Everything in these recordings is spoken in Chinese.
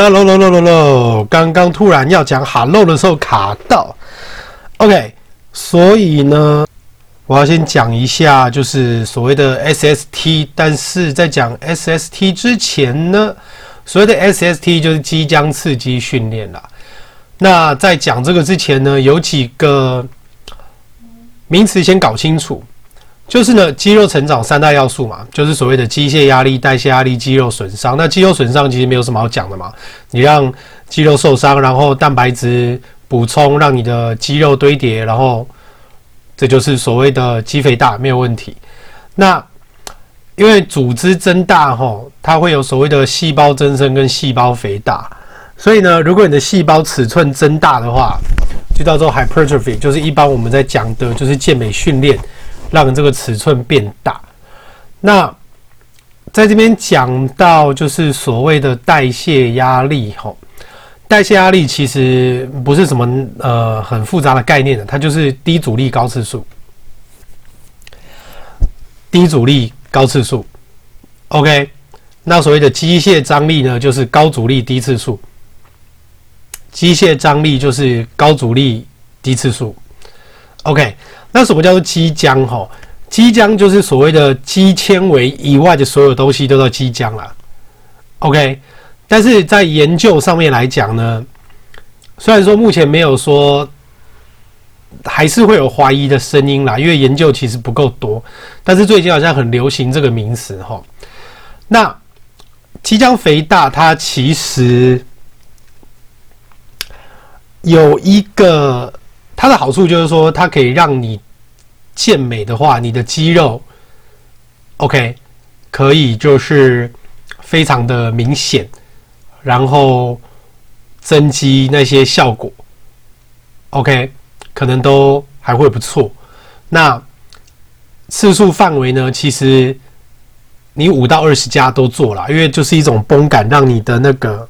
Hello, hello, hello, hello！刚刚突然要讲 Hello 的时候卡到。OK，所以呢，我要先讲一下，就是所谓的 SST。但是在讲 SST 之前呢，所谓的 SST 就是肌浆刺激训练啦。那在讲这个之前呢，有几个名词先搞清楚。就是呢，肌肉成长三大要素嘛，就是所谓的机械压力、代谢压力、肌肉损伤。那肌肉损伤其实没有什么好讲的嘛，你让肌肉受伤，然后蛋白质补充，让你的肌肉堆叠，然后这就是所谓的肌肥大，没有问题。那因为组织增大吼，它会有所谓的细胞增生跟细胞肥大，所以呢，如果你的细胞尺寸增大的话，就叫做 hypertrophy，就是一般我们在讲的就是健美训练。让这个尺寸变大。那在这边讲到就是所谓的代谢压力，吼，代谢压力其实不是什么呃很复杂的概念的，它就是低阻力高次数，低阻力高次数。OK，那所谓的机械张力呢，就是高阻力低次数。机械张力就是高阻力低次数。OK。那什么叫做肌浆？哈，肌浆就是所谓的肌纤维以外的所有东西都叫肌浆啦。OK，但是在研究上面来讲呢，虽然说目前没有说，还是会有怀疑的声音啦，因为研究其实不够多。但是最近好像很流行这个名词哈。那肌浆肥大，它其实有一个。它的好处就是说，它可以让你健美的话，你的肌肉，OK，可以就是非常的明显，然后增肌那些效果，OK，可能都还会不错。那次数范围呢？其实你五到二十加都做了，因为就是一种绷感，让你的那个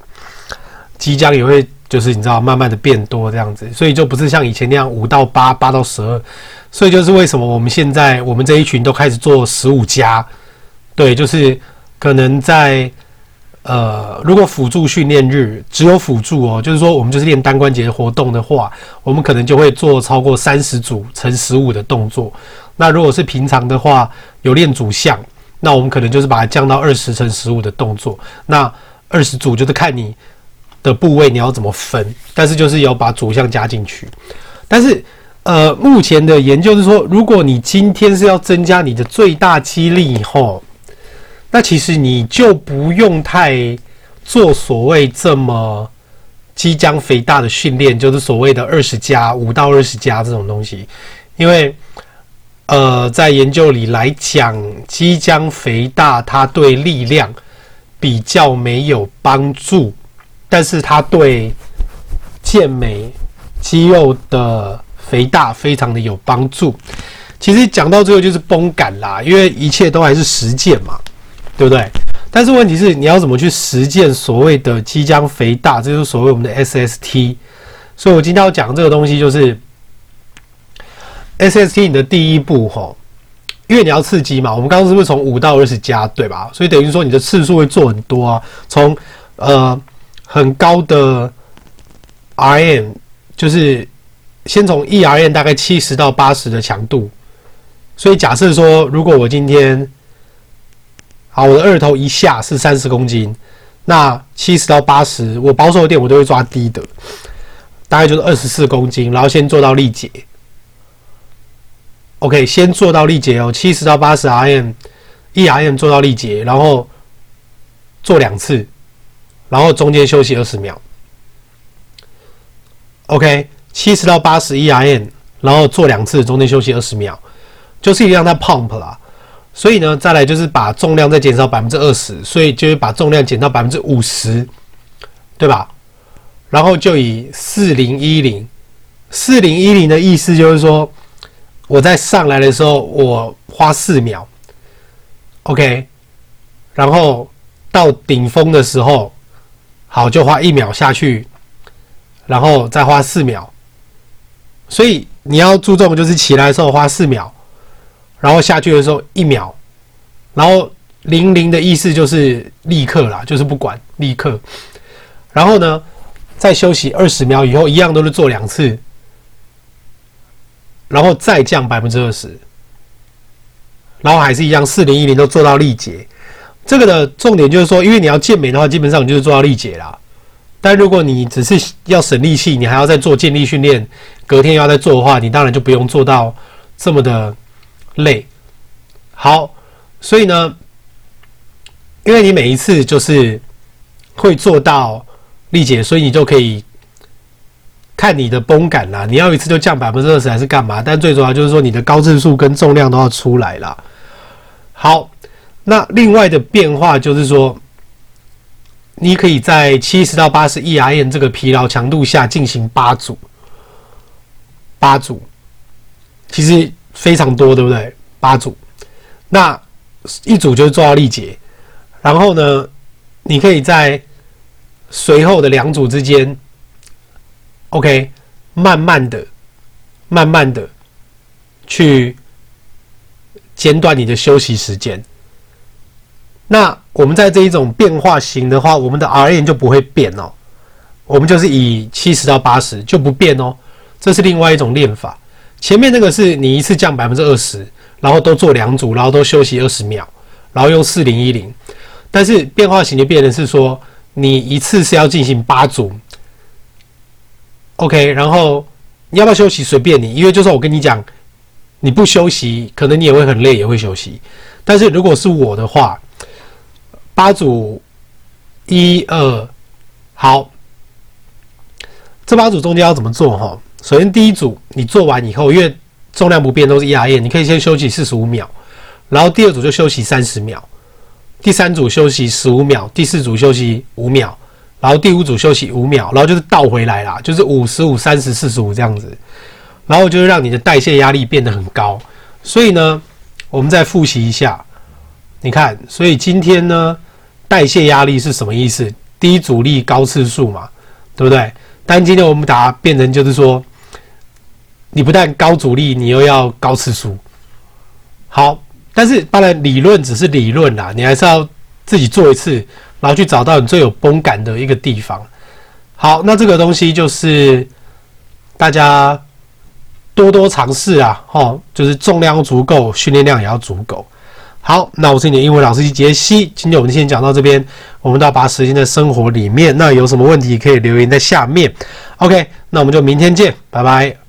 肌浆也会。就是你知道，慢慢的变多这样子，所以就不是像以前那样五到八、八到十二，所以就是为什么我们现在我们这一群都开始做十五加，对，就是可能在呃，如果辅助训练日只有辅助哦，就是说我们就是练单关节活动的话，我们可能就会做超过三十组乘十五的动作。那如果是平常的话，有练主项，那我们可能就是把它降到二十乘十五的动作。那二十组就是看你。的部位你要怎么分？但是就是要把主项加进去。但是，呃，目前的研究是说，如果你今天是要增加你的最大肌力以后，那其实你就不用太做所谓这么肌浆肥大的训练，就是所谓的二十加五到二十加这种东西，因为，呃，在研究里来讲，肌浆肥大它对力量比较没有帮助。但是它对健美肌肉的肥大非常的有帮助。其实讲到最后就是绷感啦，因为一切都还是实践嘛，对不对？但是问题是你要怎么去实践所谓的肌浆肥大，这就是所谓我们的 SST。所以我今天要讲这个东西就是 SST 你的第一步吼，因为你要刺激嘛，我们刚刚是不是从五到二十加，对吧？所以等于说你的次数会做很多啊，从呃。很高的 RM，就是先从 ERM 大概七十到八十的强度，所以假设说，如果我今天，好，我的二头一下是三十公斤，那七十到八十，我保守一点，我都会抓低的，大概就是二十四公斤，然后先做到力竭。OK，先做到力竭哦，七十到八十 RM，ERM 做到力竭，然后做两次。然后中间休息二十秒，OK，七十到八十一 RM，然后做两次，中间休息二十秒，就是一样在 pump 啦。所以呢，再来就是把重量再减少百分之二十，所以就是把重量减到百分之五十，对吧？然后就以四零一零，四零一零的意思就是说，我在上来的时候我花四秒，OK，然后到顶峰的时候。好，就花一秒下去，然后再花四秒。所以你要注重就是起来的时候花四秒，然后下去的时候一秒，然后零零的意思就是立刻啦，就是不管立刻。然后呢，再休息二十秒以后，一样都是做两次，然后再降百分之二十，然后还是一样四零一零都做到力竭。这个的重点就是说，因为你要健美的话，基本上你就是做到力竭啦。但如果你只是要省力气，你还要再做健力训练，隔天要再做的话，你当然就不用做到这么的累。好，所以呢，因为你每一次就是会做到力竭，所以你就可以看你的绷感啦。你要一次就降百分之二十还是干嘛？但最主要就是说你的高次数跟重量都要出来啦。好，那另外的变化就是说。你可以在七十到八十 ERM 这个疲劳强度下进行八组，八组其实非常多，对不对？八组，那一组就是做到力竭，然后呢，你可以在随后的两组之间，OK，慢慢的、慢慢的去间断你的休息时间。那我们在这一种变化型的话，我们的 RM 就不会变哦，我们就是以七十到八十就不变哦，这是另外一种练法。前面那个是你一次降百分之二十，然后都做两组，然后都休息二十秒，然后用四零一零。但是变化型就变成是说，你一次是要进行八组，OK，然后你要不要休息随便你，因为就算我跟你讲，你不休息，可能你也会很累，也会休息。但是如果是我的话，八组，一二，好。这八组中间要怎么做哈？首先第一组你做完以后，因为重量不变都是 ERM，你可以先休息四十五秒，然后第二组就休息三十秒，第三组休息十五秒，第四组休息五秒，然后第五组休息五秒，然后就是倒回来啦，就是五十五、三十、四十五这样子，然后就是让你的代谢压力变得很高。所以呢，我们再复习一下，你看，所以今天呢。代谢压力是什么意思？低阻力高次数嘛，对不对？但今天我们把它变成就是说，你不但高阻力，你又要高次数。好，但是当然理论只是理论啦，你还是要自己做一次，然后去找到你最有绷感的一个地方。好，那这个东西就是大家多多尝试啊，哦，就是重量足够，训练量也要足够。好，那我是你的英文老师杰西。今天我们先讲到这边，我们都要把时间在生活里面。那有什么问题可以留言在下面。OK，那我们就明天见，拜拜。